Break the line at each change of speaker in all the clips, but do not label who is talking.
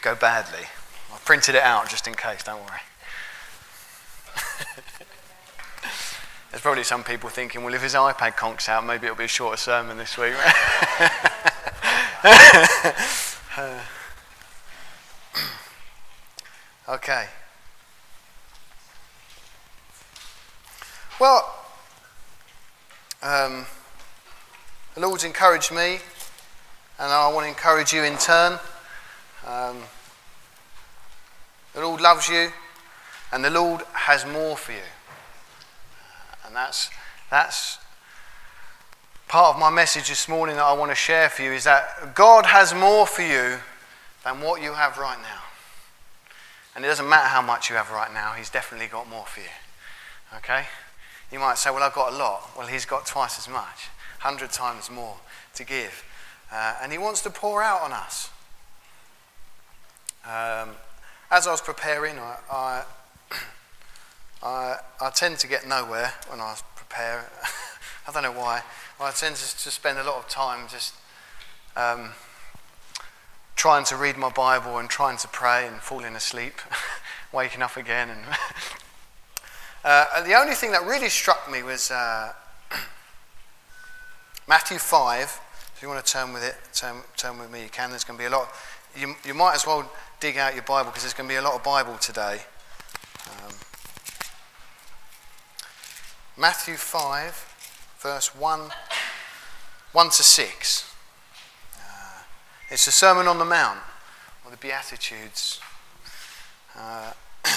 could go badly. I printed it out just in case, don't worry. There's probably some people thinking, well, if his iPad conks out, maybe it'll be a shorter sermon this week. okay. Well, um, the Lord's encouraged me, and I want to encourage you in turn. Um, the Lord loves you, and the Lord has more for you. And that's, that's part of my message this morning that I want to share for you is that God has more for you than what you have right now. And it doesn't matter how much you have right now, He's definitely got more for you. Okay? You might say, Well, I've got a lot. Well, He's got twice as much, 100 times more to give. Uh, and He wants to pour out on us. Um, as I was preparing, I, I I, I tend to get nowhere when I prepare. I don't know why. I tend to, to spend a lot of time just um, trying to read my Bible and trying to pray and falling asleep, waking up again. And uh, the only thing that really struck me was uh, Matthew 5. If you want to turn with it, turn, turn with me, you can. There's going to be a lot. You, you might as well dig out your Bible because there's going to be a lot of Bible today. Um, Matthew 5, verse 1, 1 to 6. Uh, it's the Sermon on the Mount, or the Beatitudes. Uh,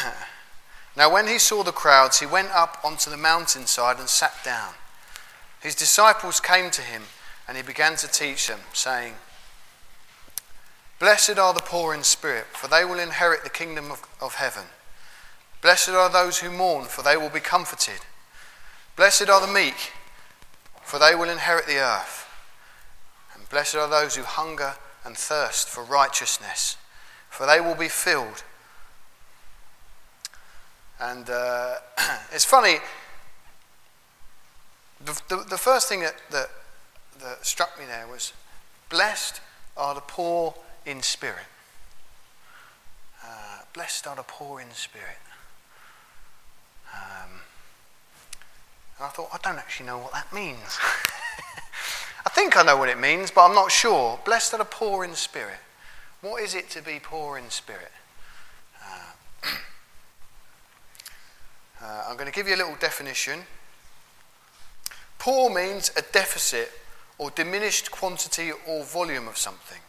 now, when he saw the crowds, he went up onto the mountainside and sat down. His disciples came to him, and he began to teach them, saying, Blessed are the poor in spirit, for they will inherit the kingdom of, of heaven. Blessed are those who mourn, for they will be comforted. Blessed are the meek, for they will inherit the earth. And blessed are those who hunger and thirst for righteousness, for they will be filled. And uh, it's funny, the, the, the first thing that, that, that struck me there was blessed are the poor in spirit. Uh, blessed are the poor in spirit. Um, and I thought, I don't actually know what that means. I think I know what it means, but I'm not sure. Blessed are the poor in spirit. What is it to be poor in spirit? Uh, uh, I'm going to give you a little definition. Poor means a deficit or diminished quantity or volume of something.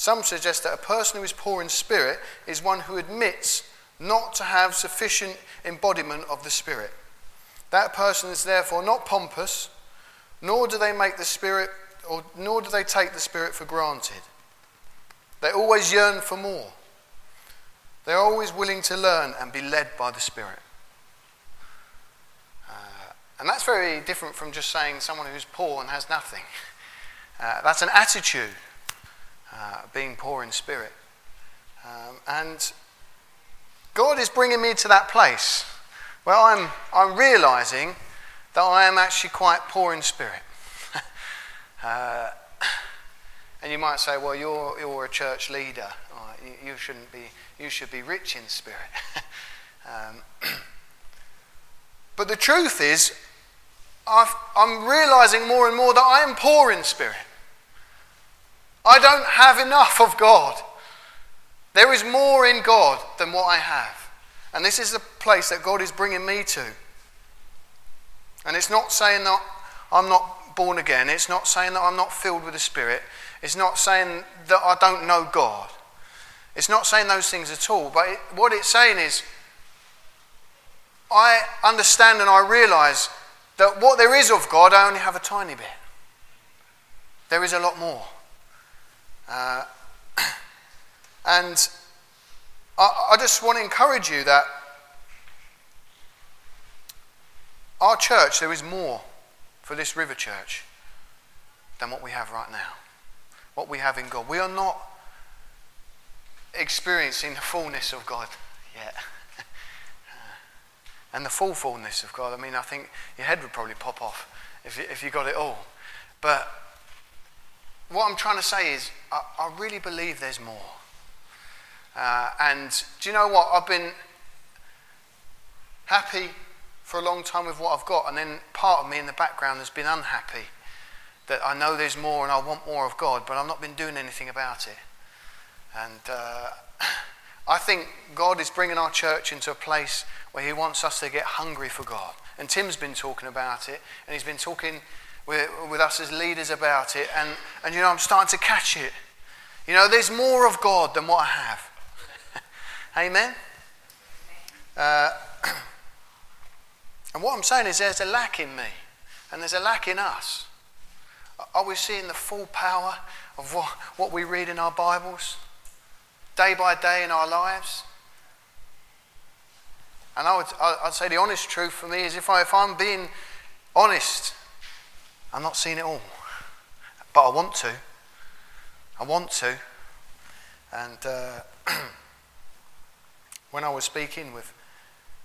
Some suggest that a person who is poor in spirit is one who admits not to have sufficient embodiment of the Spirit. That person is therefore not pompous, nor do they make the Spirit, or nor do they take the Spirit for granted. They always yearn for more. They're always willing to learn and be led by the Spirit. Uh, and that's very different from just saying someone who's poor and has nothing. Uh, that's an attitude, uh, being poor in spirit. Um, and God is bringing me to that place well, I'm, I'm realizing that I am actually quite poor in spirit. uh, and you might say, well, you're, you're a church leader. you, you, shouldn't be, you should be rich in spirit. um, but the truth is, i am realizing more and more that I am poor in spirit. I don't have enough of God. There is more in God than what I have. And this is the place that God is bringing me to. And it's not saying that I'm not born again. It's not saying that I'm not filled with the Spirit. It's not saying that I don't know God. It's not saying those things at all. But it, what it's saying is, I understand and I realize that what there is of God, I only have a tiny bit. There is a lot more. Uh, and I, I just want to encourage you that our church, there is more for this river church than what we have right now. What we have in God. We are not experiencing the fullness of God yet. and the full fullness of God. I mean, I think your head would probably pop off if you, if you got it all. But what I'm trying to say is, I, I really believe there's more. Uh, and do you know what? I've been happy for a long time with what I've got, and then part of me in the background has been unhappy that I know there's more and I want more of God, but I've not been doing anything about it. And uh, I think God is bringing our church into a place where He wants us to get hungry for God. And Tim's been talking about it, and he's been talking with, with us as leaders about it. And, and, you know, I'm starting to catch it. You know, there's more of God than what I have. Amen? Uh, and what I'm saying is there's a lack in me, and there's a lack in us. Are we seeing the full power of what, what we read in our Bibles? Day by day in our lives? And I would, I'd say the honest truth for me is if, I, if I'm being honest, I'm not seeing it all. But I want to. I want to. And uh, when I was speaking with,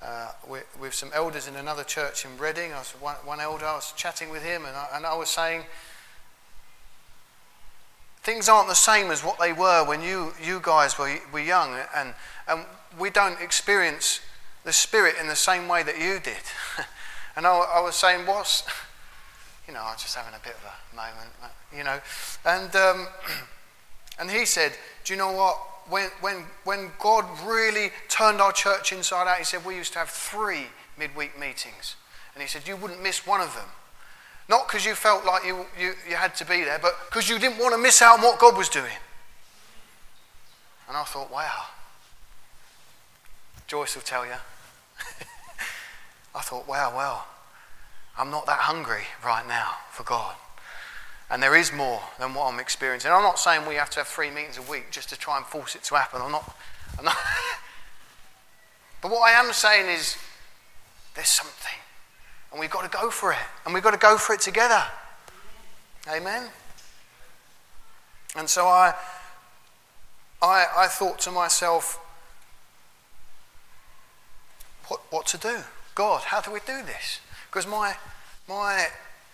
uh, with, with, some elders in another church in Reading, I was one, one elder, I was chatting with him, and I, and I was saying, things aren't the same as what they were when you, you guys were, were young, and, and we don't experience the Spirit in the same way that you did. and I, I, was saying, what's, you know, I was just having a bit of a moment, you know, and, um, and he said, do you know what? When, when, when God really turned our church inside out, he said, we used to have three midweek meetings. And he said, you wouldn't miss one of them. Not because you felt like you, you, you had to be there, but because you didn't want to miss out on what God was doing. And I thought, wow. Joyce will tell you. I thought, wow, well, I'm not that hungry right now for God. And there is more than what I'm experiencing. I'm not saying we have to have three meetings a week just to try and force it to happen. I'm not. I'm not but what I am saying is there's something. And we've got to go for it. And we've got to go for it together. Amen? And so I, I, I thought to myself, what, what to do? God, how do we do this? Because my, my,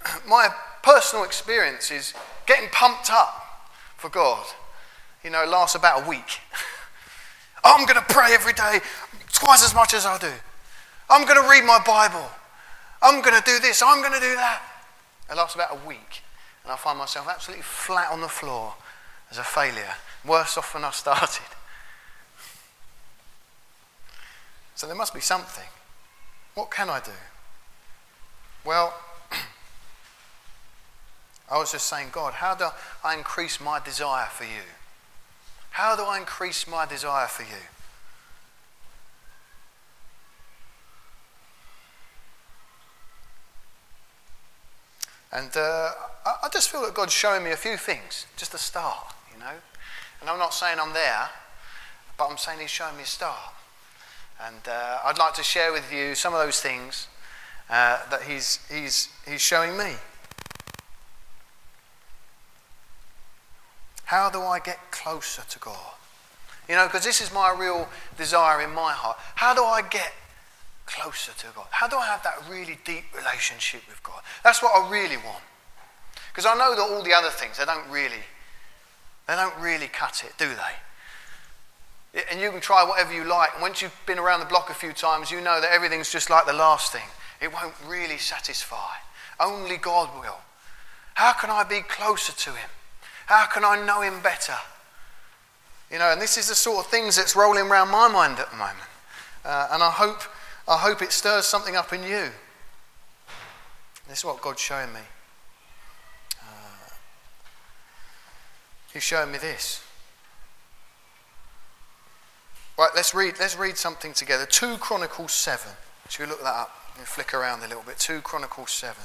my personal experience is getting pumped up for God. You know, lasts about a week. I'm going to pray every day, twice as much as I do. I'm going to read my Bible. I'm going to do this, I'm going to do that. It lasts about a week, and I find myself absolutely flat on the floor as a failure, worse off than I started. So there must be something. What can I do? Well, I was just saying, God, how do I increase my desire for you? How do I increase my desire for you? And uh, I just feel that God's showing me a few things, just a start, you know. And I'm not saying I'm there, but I'm saying He's showing me a start. And uh, I'd like to share with you some of those things uh, that he's, he's, he's showing me. How do I get closer to God? You know, because this is my real desire in my heart. How do I get closer to God? How do I have that really deep relationship with God? That's what I really want. Because I know that all the other things, they don't really, they don't really cut it, do they? And you can try whatever you like. And once you've been around the block a few times, you know that everything's just like the last thing. It won't really satisfy. Only God will. How can I be closer to Him? How can I know Him better? You know, and this is the sort of things that's rolling around my mind at the moment. Uh, and I hope I hope it stirs something up in you. This is what God's showing me. Uh, he's showing me this. Right, let's read, let's read something together. 2 Chronicles 7. Should we look that up and flick around a little bit? 2 Chronicles 7,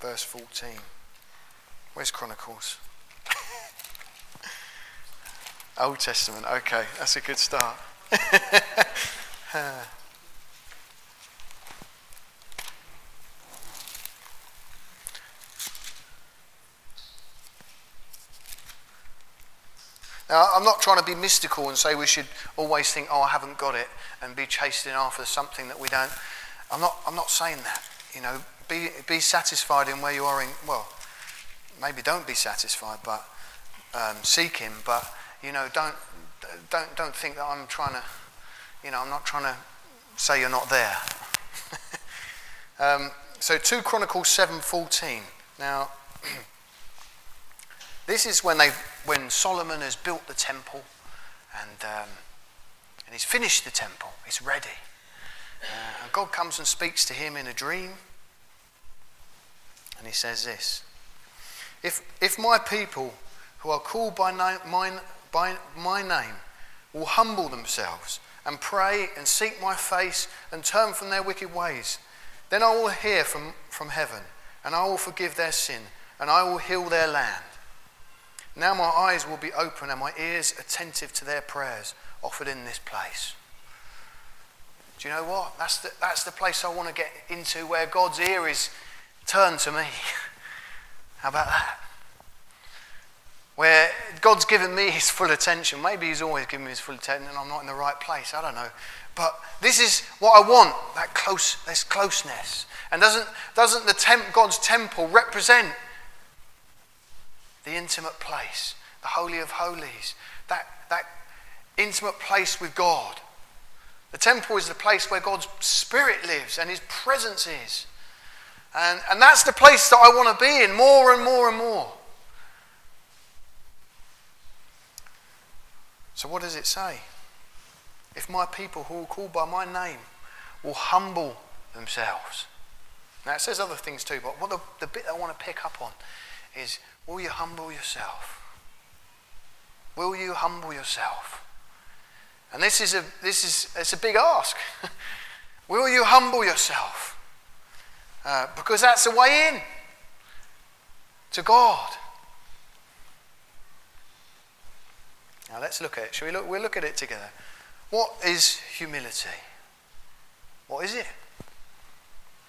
verse 14. Where's Chronicles? Old Testament. Okay, that's a good start. Uh, I'm not trying to be mystical and say we should always think, oh, I haven't got it, and be chasing after something that we don't. I'm not, I'm not saying that. You know, be, be satisfied in where you are in, well, maybe don't be satisfied, but um, seek Him. But you know, don't, don't, don't think that I'm trying to, you know, I'm not trying to say you're not there. um, so 2 Chronicles 7.14. Now, this is when, they, when Solomon has built the temple and, um, and he's finished the temple. It's ready. Uh, and God comes and speaks to him in a dream. And he says this If, if my people who are called by, name, my, by my name will humble themselves and pray and seek my face and turn from their wicked ways, then I will hear from, from heaven and I will forgive their sin and I will heal their land. Now my eyes will be open and my ears attentive to their prayers offered in this place. Do you know what? That's the, that's the place I want to get into where God's ear is turned to me. How about that? Where God's given me his full attention. Maybe he's always given me his full attention and I'm not in the right place. I don't know. But this is what I want, that close, this closeness. And doesn't, doesn't the temp, God's temple represent the intimate place, the Holy of Holies, that, that intimate place with God? The temple is the place where God's Spirit lives and His presence is. And, and that's the place that I want to be in more and more and more. So, what does it say? If my people who are called by my name will humble themselves. Now, it says other things too, but what the, the bit I want to pick up on is will you humble yourself? Will you humble yourself? And this is a, this is, it's a big ask. Will you humble yourself? Uh, because that's the way in to God. Now let's look at it. Shall we look? We'll look at it together. What is humility? What is it?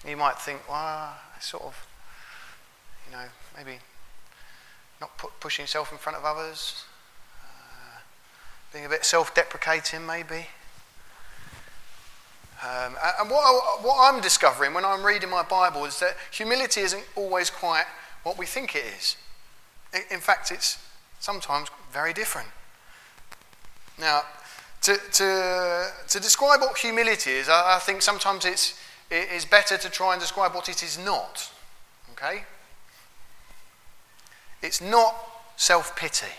You might think, well, sort of, you know, maybe not pushing yourself in front of others, being a bit self deprecating, maybe. Um, and what, I, what I'm discovering when I'm reading my Bible is that humility isn't always quite what we think it is. In fact, it's sometimes very different. Now, to, to, to describe what humility is, I, I think sometimes it's, it is better to try and describe what it is not. Okay? It's not self pity.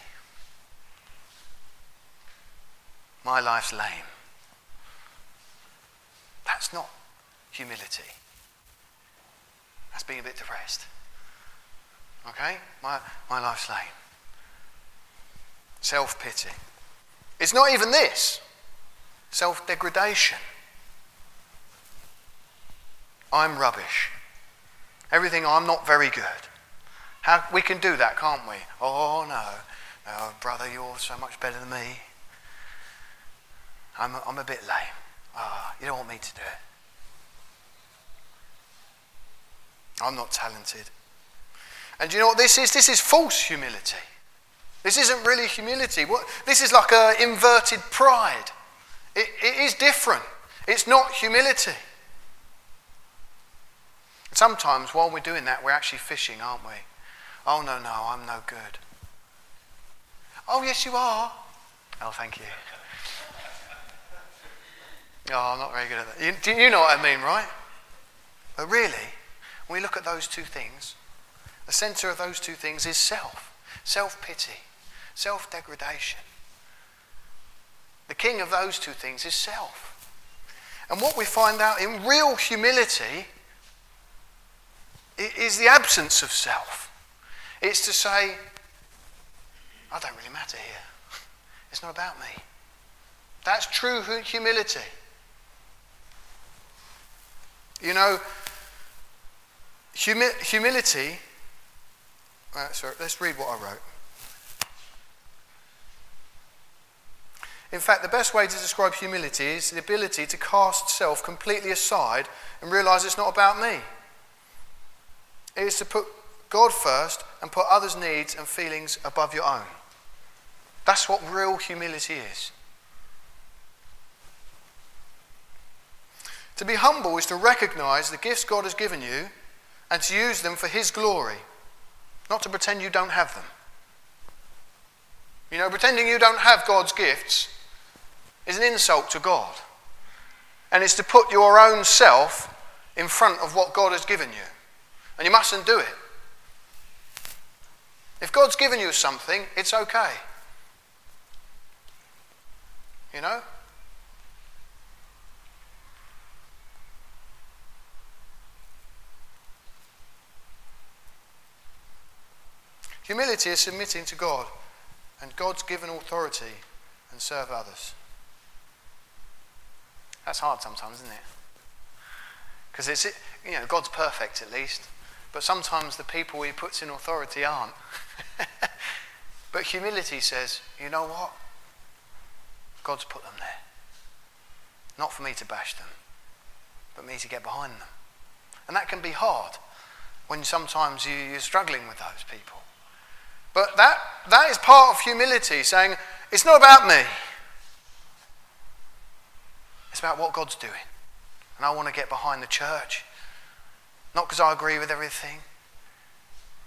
My life's lame. That's not humility. That's being a bit depressed. Okay? My, my life's lame. Self pity. It's not even this self degradation. I'm rubbish. Everything, I'm not very good. How, we can do that, can't we? Oh, no. Brother, you're so much better than me. I'm a, I'm a bit lame. Oh, you don't want me to do it. I'm not talented. And you know what this is? This is false humility. This isn't really humility. What, this is like an inverted pride. It, it is different. It's not humility. Sometimes while we're doing that, we're actually fishing, aren't we? Oh, no, no, I'm no good. Oh, yes, you are. Oh, thank you. Oh, I'm not very good at that. You, do you know what I mean, right? But really, when we look at those two things, the center of those two things is self self pity, self degradation. The king of those two things is self. And what we find out in real humility is the absence of self. It's to say, I don't really matter here. It's not about me. That's true humility. You know, humi- humility. Uh, sorry, let's read what I wrote. In fact, the best way to describe humility is the ability to cast self completely aside and realize it's not about me. It is to put God first and put others' needs and feelings above your own. That's what real humility is. To be humble is to recognize the gifts God has given you and to use them for His glory, not to pretend you don't have them. You know, pretending you don't have God's gifts is an insult to God. And it's to put your own self in front of what God has given you. And you mustn't do it. If God's given you something, it's okay. You know? Humility is submitting to God and God's given authority and serve others. That's hard sometimes, isn't it? Because it's, you know, God's perfect at least, but sometimes the people he puts in authority aren't. but humility says, you know what? God's put them there. Not for me to bash them, but me to get behind them. And that can be hard when sometimes you, you're struggling with those people. But that, that is part of humility, saying, it's not about me. It's about what God's doing. And I want to get behind the church. Not because I agree with everything,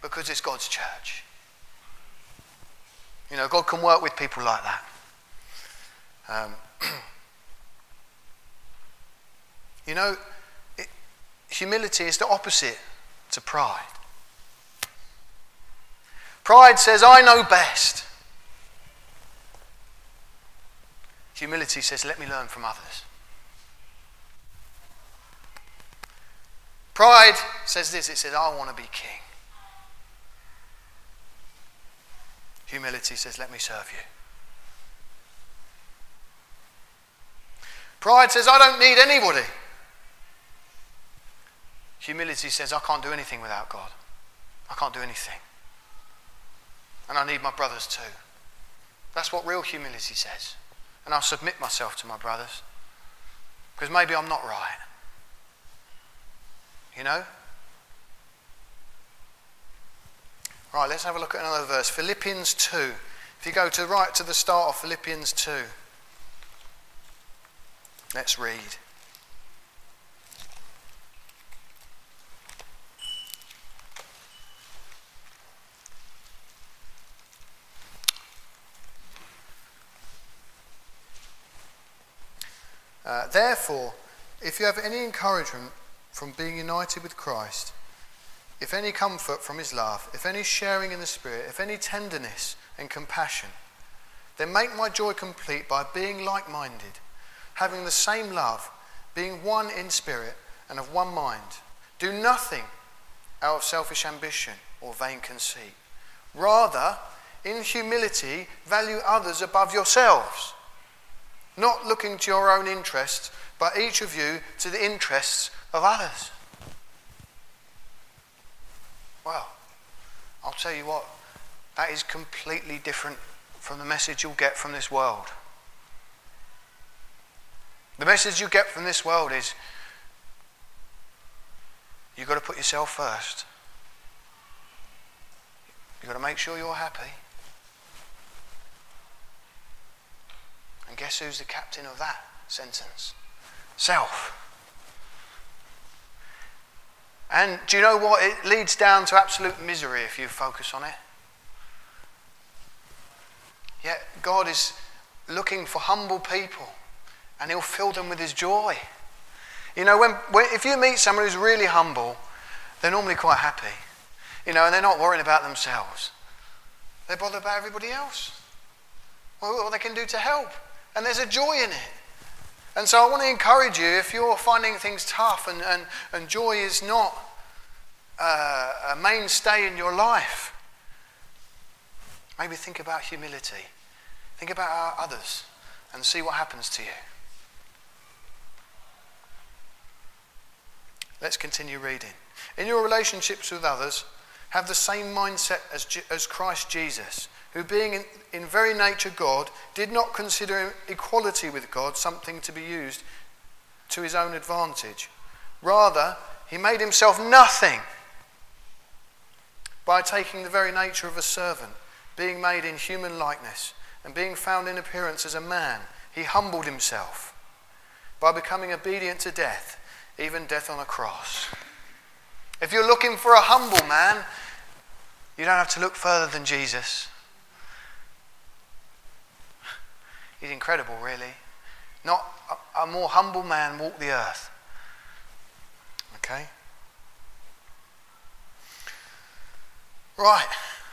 because it's God's church. You know, God can work with people like that. Um, you know, it, humility is the opposite to pride. Pride says, I know best. Humility says, let me learn from others. Pride says this it says, I want to be king. Humility says, let me serve you. Pride says, I don't need anybody. Humility says, I can't do anything without God. I can't do anything. And I need my brothers too. That's what real humility says. And I'll submit myself to my brothers. Because maybe I'm not right. You know? Right, let's have a look at another verse. Philippians 2. If you go to right to the start of Philippians 2, let's read. Uh, therefore, if you have any encouragement from being united with Christ, if any comfort from his love, if any sharing in the Spirit, if any tenderness and compassion, then make my joy complete by being like minded, having the same love, being one in spirit and of one mind. Do nothing out of selfish ambition or vain conceit. Rather, in humility, value others above yourselves not looking to your own interests, but each of you to the interests of others. Well, I'll tell you what, that is completely different from the message you'll get from this world. The message you get from this world is you've got to put yourself first. You've got to make sure you're happy. And guess who's the captain of that sentence? Self. And do you know what? It leads down to absolute misery if you focus on it. Yet God is looking for humble people and He'll fill them with His joy. You know, when, when, if you meet someone who's really humble, they're normally quite happy. You know, and they're not worrying about themselves. They're bothered about everybody else. Well, what they can do to help. And there's a joy in it. And so I want to encourage you if you're finding things tough and, and, and joy is not uh, a mainstay in your life, maybe think about humility. Think about others and see what happens to you. Let's continue reading. In your relationships with others, have the same mindset as, as Christ Jesus who, being in, in very nature God, did not consider equality with God something to be used to his own advantage. Rather, he made himself nothing by taking the very nature of a servant, being made in human likeness, and being found in appearance as a man. He humbled himself by becoming obedient to death, even death on a cross. If you're looking for a humble man, you don't have to look further than Jesus. He's incredible, really. Not a, a more humble man walked the earth. Okay? Right.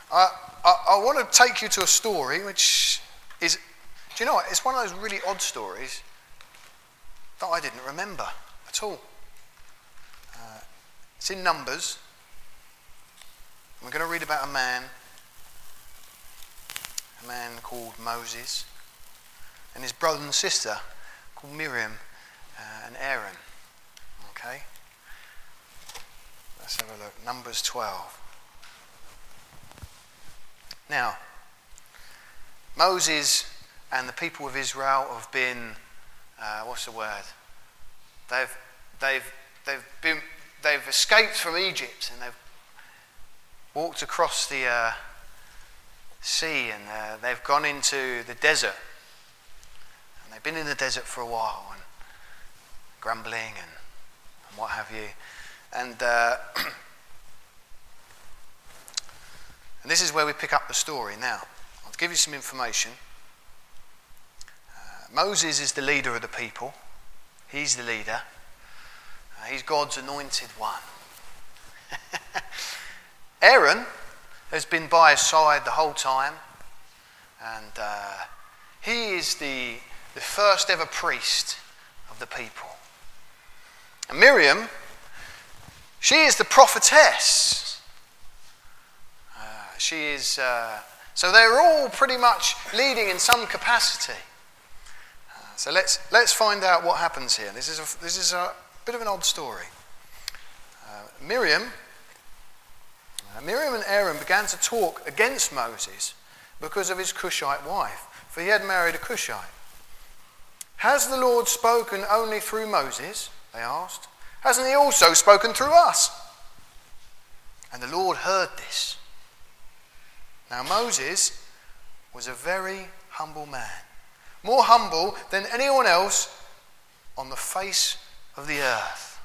I, I, I want to take you to a story which is, do you know what? It's one of those really odd stories that I didn't remember at all. Uh, it's in Numbers. We're going to read about a man, a man called Moses, and his brother and sister called Miriam uh, and Aaron. Okay? Let's have a look. Numbers 12. Now, Moses and the people of Israel have been, uh, what's the word? They've, they've, they've, been, they've escaped from Egypt and they've walked across the uh, sea and uh, they've gone into the desert. And they've been in the desert for a while and grumbling and, and what have you. And, uh, and this is where we pick up the story now. I'll give you some information. Uh, Moses is the leader of the people, he's the leader, uh, he's God's anointed one. Aaron has been by his side the whole time, and uh, he is the, the first ever priest of the people. And Miriam, she is the prophetess. Uh, she is, uh, so they're all pretty much leading in some capacity. Uh, so let's, let's find out what happens here. This is a, this is a bit of an odd story. Uh, Miriam now, Miriam and Aaron began to talk against Moses because of his Cushite wife, for he had married a Cushite. Has the Lord spoken only through Moses? They asked. Hasn't he also spoken through us? And the Lord heard this. Now, Moses was a very humble man, more humble than anyone else on the face of the earth.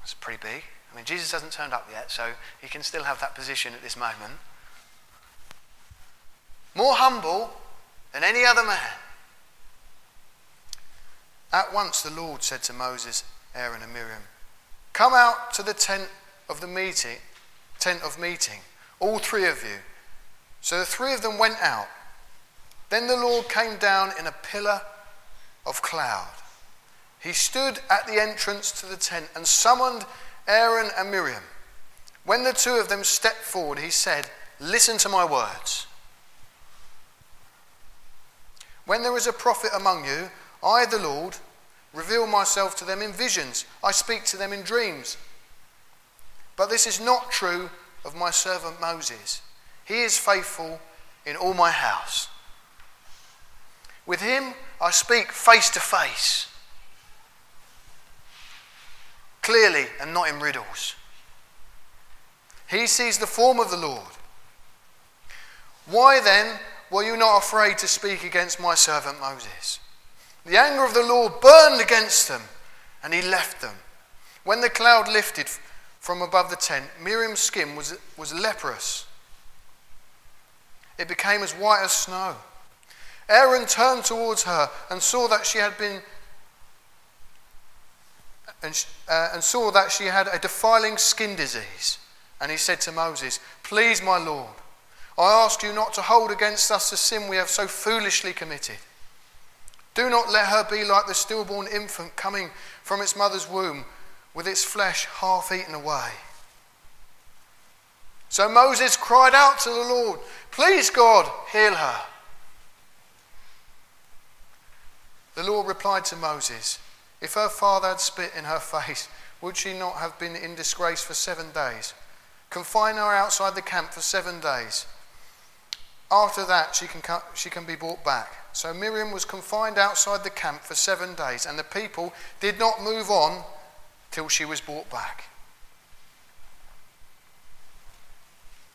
That's pretty big. I mean, Jesus hasn't turned up yet, so he can still have that position at this moment. More humble than any other man. At once the Lord said to Moses, Aaron, and Miriam, Come out to the tent of the meeting, tent of meeting, all three of you. So the three of them went out. Then the Lord came down in a pillar of cloud. He stood at the entrance to the tent and summoned Aaron and Miriam. When the two of them stepped forward, he said, Listen to my words. When there is a prophet among you, I, the Lord, reveal myself to them in visions. I speak to them in dreams. But this is not true of my servant Moses. He is faithful in all my house. With him I speak face to face clearly and not in riddles. He sees the form of the Lord. Why then were you not afraid to speak against my servant Moses? The anger of the Lord burned against them, and he left them. When the cloud lifted from above the tent, Miriam's skin was, was leprous. It became as white as snow. Aaron turned towards her and saw that she had been and, uh, and saw that she had a defiling skin disease. And he said to Moses, Please, my Lord, I ask you not to hold against us the sin we have so foolishly committed. Do not let her be like the stillborn infant coming from its mother's womb with its flesh half eaten away. So Moses cried out to the Lord, Please, God, heal her. The Lord replied to Moses, if her father had spit in her face, would she not have been in disgrace for seven days? Confine her outside the camp for seven days. After that, she can, come, she can be brought back. So Miriam was confined outside the camp for seven days, and the people did not move on till she was brought back.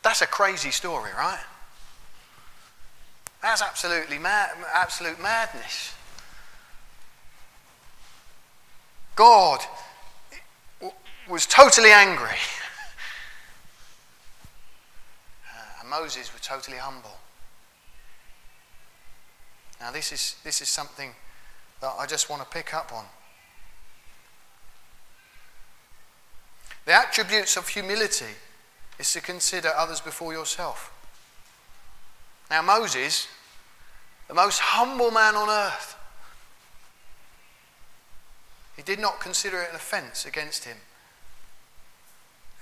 That's a crazy story, right? That's absolutely mad, absolute madness. God was totally angry. and uh, Moses was totally humble. Now, this is, this is something that I just want to pick up on. The attributes of humility is to consider others before yourself. Now, Moses, the most humble man on earth, he did not consider it an offense against him.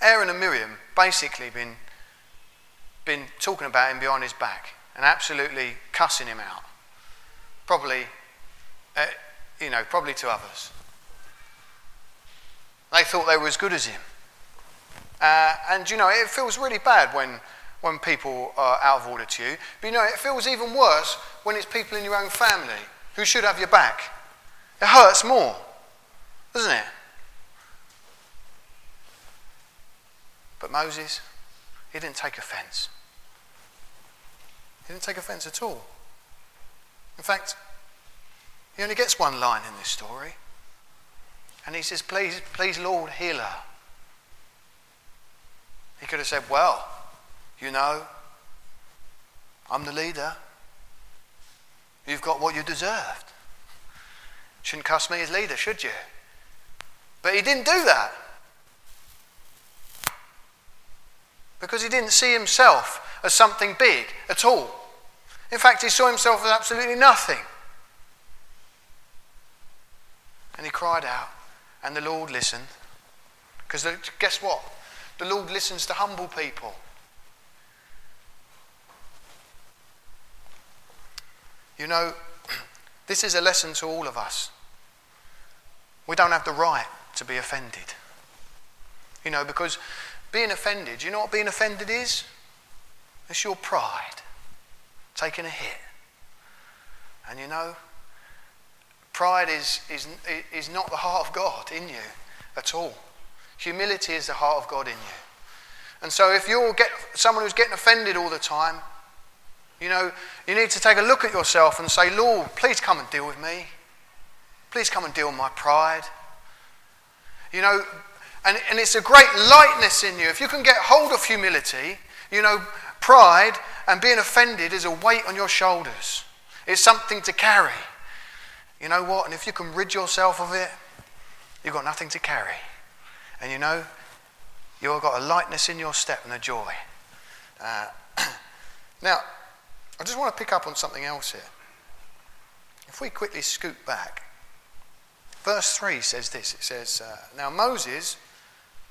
Aaron and Miriam basically been, been talking about him behind his back and absolutely cussing him out. Probably, uh, you know, probably to others. They thought they were as good as him. Uh, and you know, it feels really bad when, when people are out of order to you. But you know, it feels even worse when it's people in your own family who should have your back. It hurts more, doesn't it? But Moses, he didn't take offense. He didn't take offense at all. In fact, he only gets one line in this story. And he says, Please, please, Lord, heal her. He could have said, Well, you know, I'm the leader. You've got what you deserved. Shouldn't cuss me as leader, should you? But he didn't do that. Because he didn't see himself as something big at all. In fact, he saw himself as absolutely nothing. And he cried out, and the Lord listened. Because guess what? The Lord listens to humble people. You know, this is a lesson to all of us. We don't have the right to be offended. You know, because being offended, you know what being offended is? It's your pride taking a hit. And you know, pride is, is, is not the heart of God in you at all. Humility is the heart of God in you. And so if you're get, someone who's getting offended all the time, you know, you need to take a look at yourself and say, Lord, please come and deal with me. Please come and deal with my pride. You know, and, and it's a great lightness in you. If you can get hold of humility, you know, pride and being offended is a weight on your shoulders. It's something to carry. You know what? And if you can rid yourself of it, you've got nothing to carry. And you know, you've got a lightness in your step and a joy. Uh, now, I just want to pick up on something else here. If we quickly scoot back, verse 3 says this it says, uh, Now Moses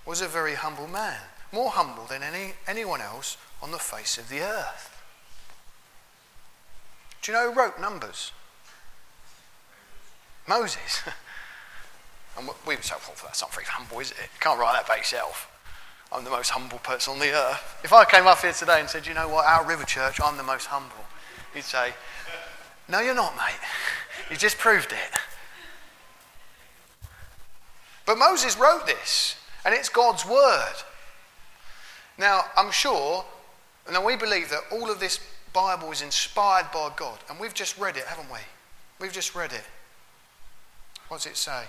was a very humble man, more humble than any, anyone else on the face of the earth. Do you know who wrote Numbers? Moses. And we would say, well, that's not very humble, is it? You can't write that by yourself. I'm the most humble person on the earth. If I came up here today and said, you know what, our River Church, I'm the most humble, you'd say, no, you're not, mate. You just proved it. But Moses wrote this, and it's God's word. Now, I'm sure, now we believe that all of this Bible is inspired by God, and we've just read it, haven't we? We've just read it. What does it say?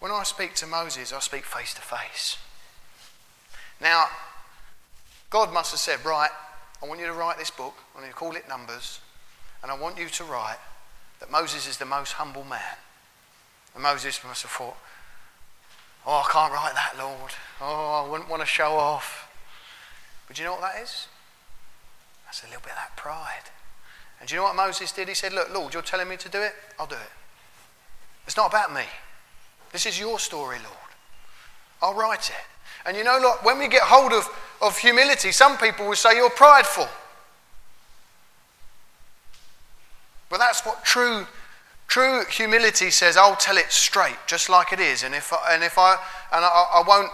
When I speak to Moses, I speak face to face. Now, God must have said, Right, I want you to write this book. I want you to call it Numbers. And I want you to write that Moses is the most humble man. And Moses must have thought, Oh, I can't write that, Lord. Oh, I wouldn't want to show off. But do you know what that is? That's a little bit of that pride. And do you know what Moses did? He said, Look, Lord, you're telling me to do it? I'll do it. It's not about me. This is your story, Lord. I'll write it. And you know, look, when we get hold of, of humility, some people will say you're prideful. But that's what true, true humility says. I'll tell it straight, just like it is. And if I, and if I, and I, I won't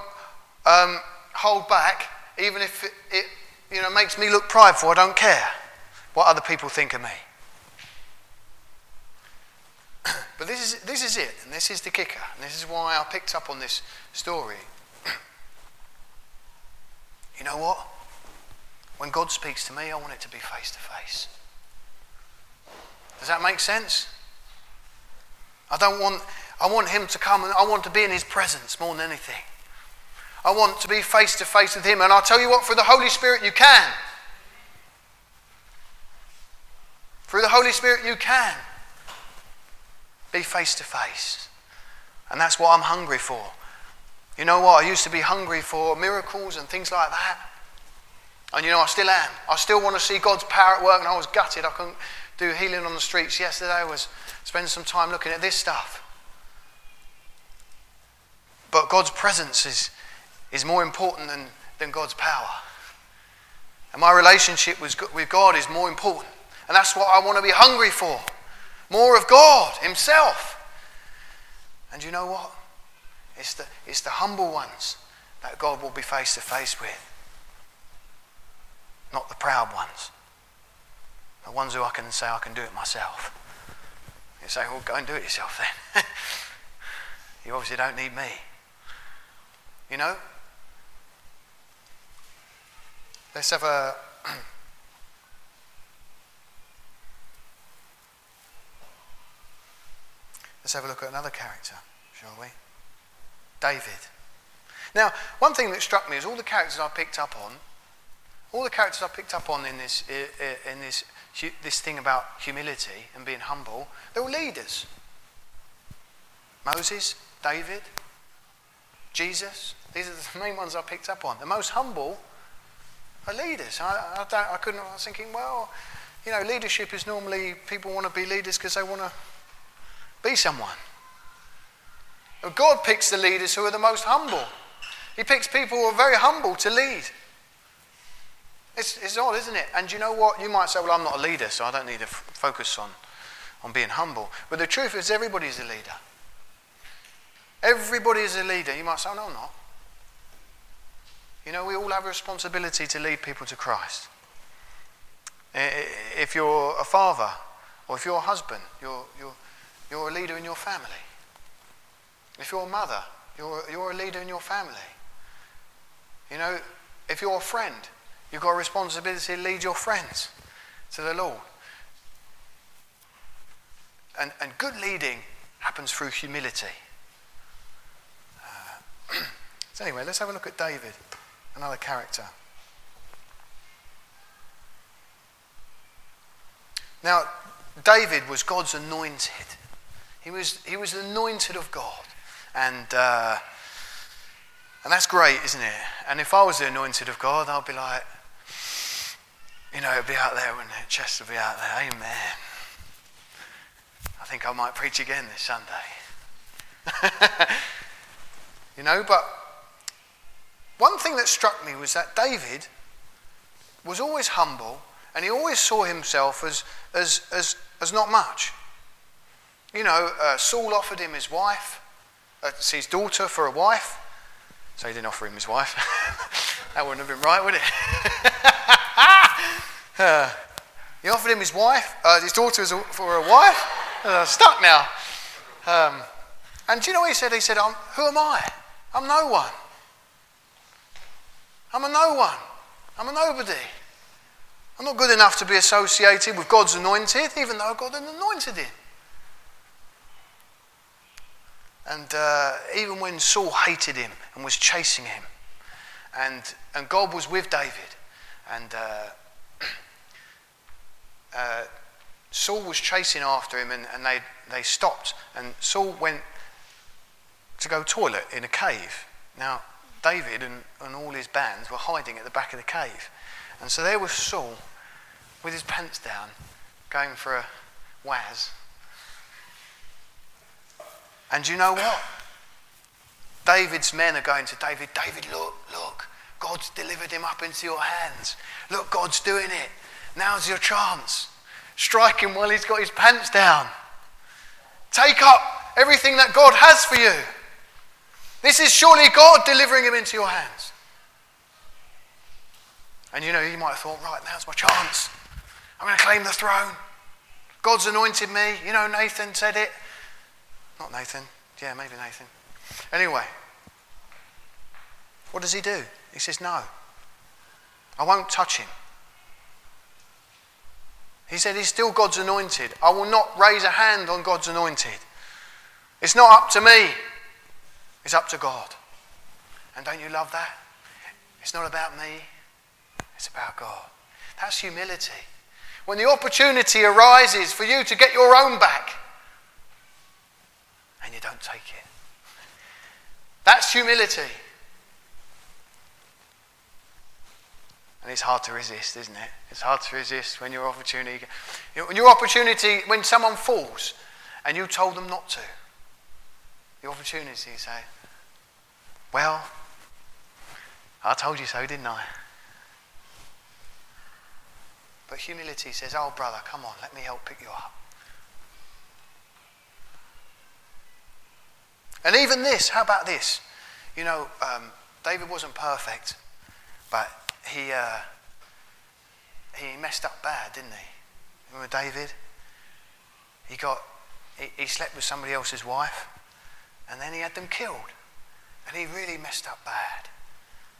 um, hold back, even if it, it you know, it makes me look prideful, I don't care what other people think of me. But this is, this is it, and this is the kicker, and this is why I picked up on this story. you know what? When God speaks to me, I want it to be face to face. Does that make sense? I don't want, I want Him to come and I want to be in His presence more than anything. I want to be face to face with Him, and I'll tell you what, through the Holy Spirit, you can. Through the Holy Spirit, you can. Be face to face. And that's what I'm hungry for. You know what? I used to be hungry for miracles and things like that. And you know, I still am. I still want to see God's power at work, and I was gutted. I couldn't do healing on the streets yesterday. I was spending some time looking at this stuff. But God's presence is, is more important than, than God's power. And my relationship with God is more important. And that's what I want to be hungry for more of God Himself. And you know what? It's the, it's the humble ones that God will be face to face with, not the proud ones. The ones who I can say, I can do it myself. You say, well, go and do it yourself then. you obviously don't need me. You know? Let's have a. Let's have a look at another character, shall we? David. Now, one thing that struck me is all the characters I picked up on, all the characters I picked up on in this, in this, this thing about humility and being humble, they're all leaders. Moses, David, Jesus, these are the main ones I picked up on. The most humble are leaders. I, I, I couldn't, I was thinking, well, you know, leadership is normally people want to be leaders because they want to be someone. God picks the leaders who are the most humble. He picks people who are very humble to lead. It's, it's odd, isn't it? And you know what? You might say, well, I'm not a leader, so I don't need to f- focus on, on being humble. But the truth is, everybody's a leader. Everybody is a leader. You might say, oh, no, I'm not. You know, we all have a responsibility to lead people to Christ. If you're a father, or if you're a husband, you're, you're, you're a leader in your family. If you're a mother, you're, you're a leader in your family. You know, if you're a friend, you've got a responsibility to lead your friends to the Lord. And, and good leading happens through humility. Uh, so, anyway, let's have a look at David, another character. Now, David was God's anointed. He was, he was the anointed of God. And, uh, and that's great, isn't it? And if I was the anointed of God, I'd be like, you know, it'd be out there, wouldn't it? Chest would be out there. Amen. I think I might preach again this Sunday. you know, but one thing that struck me was that David was always humble and he always saw himself as, as, as, as not much. You know, uh, Saul offered him his wife, uh, his daughter for a wife. So he didn't offer him his wife. that wouldn't have been right, would it? uh, he offered him his wife, uh, his daughter for a wife. Uh, stuck now. Um, and do you know what he said? He said, Who am I? I'm no one. I'm a no one. I'm a nobody. I'm not good enough to be associated with God's anointed, even though God had anointed him. And uh, even when Saul hated him and was chasing him, and, and God was with David, and uh, uh, Saul was chasing after him, and, and they, they stopped. And Saul went to go toilet in a cave. Now, David and, and all his bands were hiding at the back of the cave. And so there was Saul with his pants down, going for a waz and you know what? David's men are going to David, David, look, look, God's delivered him up into your hands. Look, God's doing it. Now's your chance. Strike him while he's got his pants down. Take up everything that God has for you. This is surely God delivering him into your hands. And you know, you might have thought, right, now's my chance. I'm going to claim the throne. God's anointed me. You know, Nathan said it. Not Nathan. Yeah, maybe Nathan. Anyway, what does he do? He says, No, I won't touch him. He said, He's still God's anointed. I will not raise a hand on God's anointed. It's not up to me, it's up to God. And don't you love that? It's not about me, it's about God. That's humility. When the opportunity arises for you to get your own back, and you don't take it. That's humility. And it's hard to resist, isn't it? It's hard to resist when your opportunity, when your opportunity, when someone falls and you told them not to. The opportunity say, well, I told you so, didn't I? But humility says, oh, brother, come on, let me help pick you up. And even this, how about this? You know, um, David wasn't perfect, but he, uh, he messed up bad, didn't he? Remember David? He got, he, he slept with somebody else's wife, and then he had them killed. And he really messed up bad.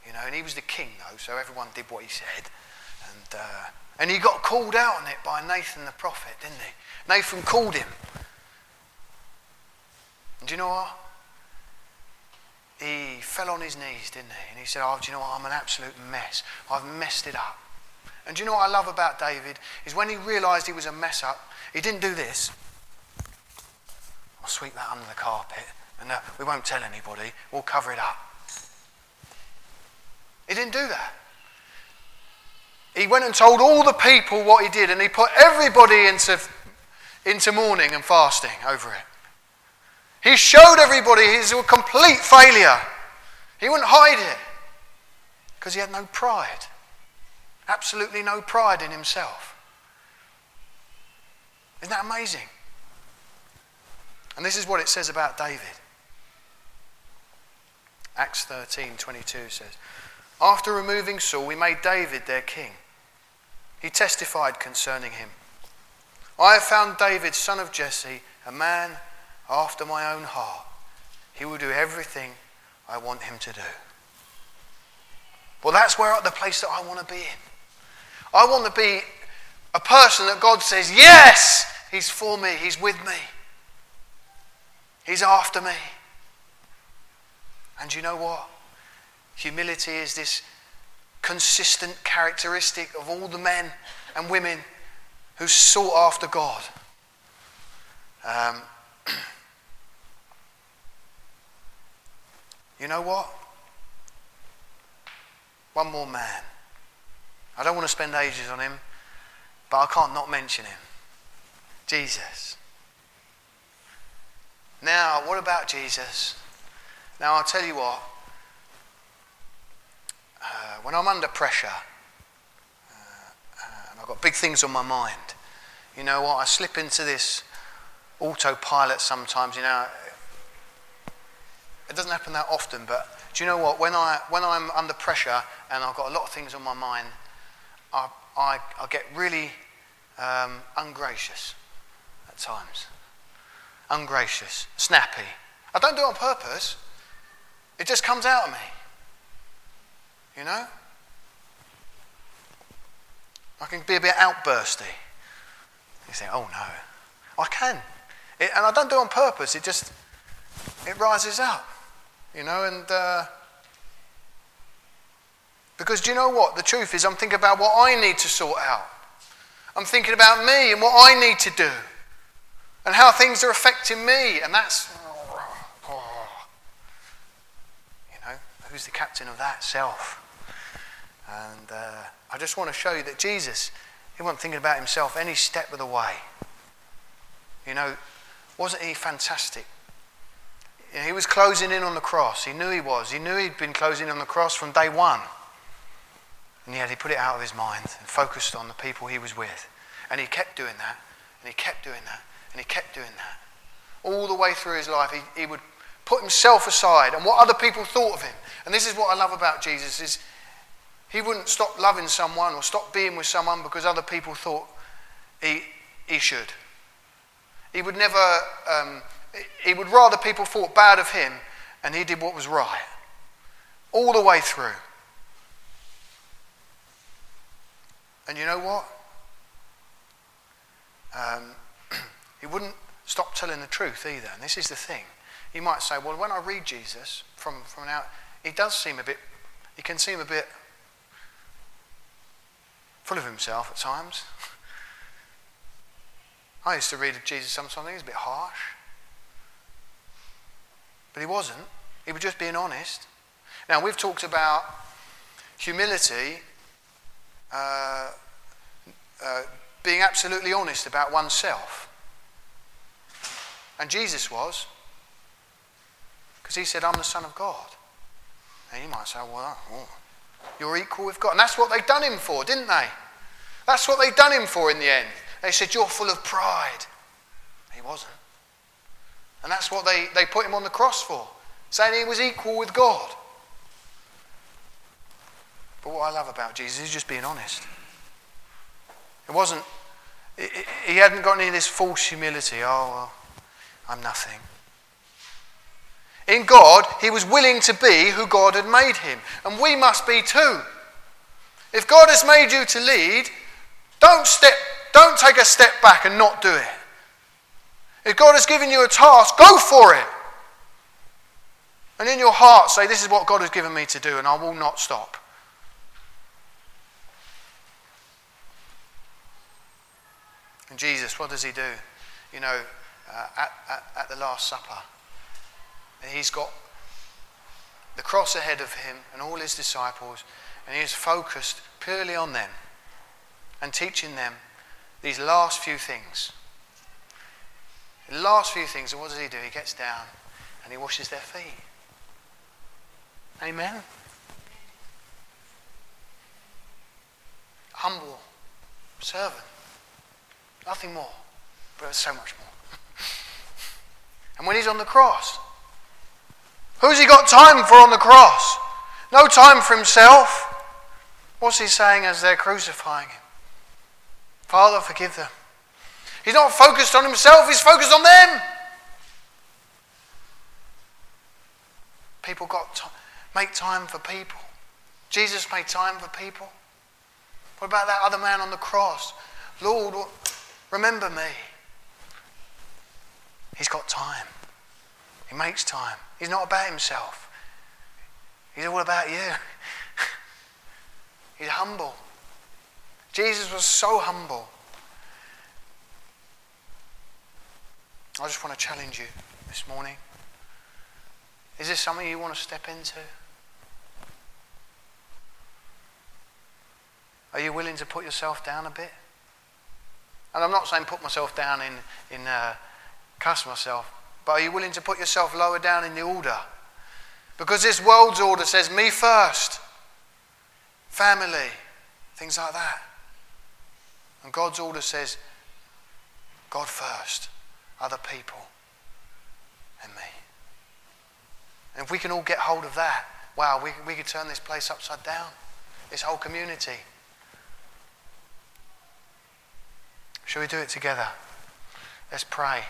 You know, and he was the king, though, so everyone did what he said. And, uh, and he got called out on it by Nathan the prophet, didn't he? Nathan called him. And do you know what? He fell on his knees, didn't he? And he said, Oh, do you know what? I'm an absolute mess. I've messed it up. And do you know what I love about David? Is when he realized he was a mess up, he didn't do this. I'll sweep that under the carpet and uh, we won't tell anybody. We'll cover it up. He didn't do that. He went and told all the people what he did, and he put everybody into, into mourning and fasting over it. He showed everybody he's a complete failure. He wouldn't hide it because he had no pride. Absolutely no pride in himself. Isn't that amazing? And this is what it says about David. Acts 13 22 says, After removing Saul, we made David their king. He testified concerning him I have found David, son of Jesse, a man after my own heart. He will do everything I want him to do. Well, that's where the place that I want to be in. I want to be a person that God says, Yes, He's for me, He's with me, He's after me. And you know what? Humility is this consistent characteristic of all the men and women who sought after God. Um, you know what? One more man. I don't want to spend ages on him, but I can't not mention him. Jesus. Now, what about Jesus? Now, I'll tell you what, uh, when I'm under pressure uh, uh, and I've got big things on my mind, you know what, I slip into this autopilot sometimes, you know. It doesn't happen that often, but do you know what? When, I, when I'm under pressure and I've got a lot of things on my mind, I, I, I get really um, ungracious at times. Ungracious, snappy. I don't do it on purpose. It just comes out of me. You know? I can be a bit outbursty. You say, oh no. I can. It, and I don't do it on purpose. It just, it rises up. You know, and, uh, because do you know what? The truth is, I'm thinking about what I need to sort out. I'm thinking about me and what I need to do and how things are affecting me. And that's Who's the captain of that? Self. And uh, I just want to show you that Jesus, he wasn't thinking about himself any step of the way. You know, wasn't he fantastic? He was closing in on the cross. He knew he was. He knew he'd been closing in on the cross from day one. And yet he put it out of his mind and focused on the people he was with. And he kept doing that. And he kept doing that. And he kept doing that. All the way through his life, he, he would put himself aside and what other people thought of him. And this is what I love about Jesus is he wouldn't stop loving someone or stop being with someone because other people thought he, he should. He would never, um, he would rather people thought bad of him and he did what was right. All the way through. And you know what? Um, he wouldn't stop telling the truth either. And this is the thing. You might say, well, when I read Jesus from, from out, he does seem a bit, he can seem a bit full of himself at times. I used to read of Jesus sometimes, he's a bit harsh. But he wasn't. He was just being honest. Now, we've talked about humility uh, uh, being absolutely honest about oneself. And Jesus was, because he said, I'm the Son of God. And you might say, well, oh, you're equal with God. And that's what they'd done him for, didn't they? That's what they'd done him for in the end. They said, You're full of pride. He wasn't. And that's what they, they put him on the cross for, saying he was equal with God. But what I love about Jesus is just being honest. It wasn't, he hadn't got any of this false humility. Oh, well, I'm nothing. In God, he was willing to be who God had made him. And we must be too. If God has made you to lead, don't, step, don't take a step back and not do it. If God has given you a task, go for it. And in your heart, say, This is what God has given me to do, and I will not stop. And Jesus, what does he do? You know, uh, at, at, at the Last Supper, he's got the cross ahead of him and all his disciples, and he is focused purely on them and teaching them these last few things. The last few things, and what does he do? He gets down and he washes their feet. Amen. Humble servant. Nothing more, but so much more. and when he's on the cross, who's he got time for on the cross? No time for himself. What's he saying as they're crucifying him? Father, forgive them. He's not focused on himself, he's focused on them. People got to make time for people. Jesus made time for people. What about that other man on the cross? Lord, remember me. He's got time. He makes time. He's not about himself. He's all about you. He's humble. Jesus was so humble. I just want to challenge you this morning. Is this something you want to step into? Are you willing to put yourself down a bit? And I'm not saying put myself down in, in uh, cuss myself, but are you willing to put yourself lower down in the order? Because this world's order says me first, family, things like that. And God's order says God first, other people, and me. And if we can all get hold of that, wow, we, we could turn this place upside down, this whole community. Shall we do it together? Let's pray.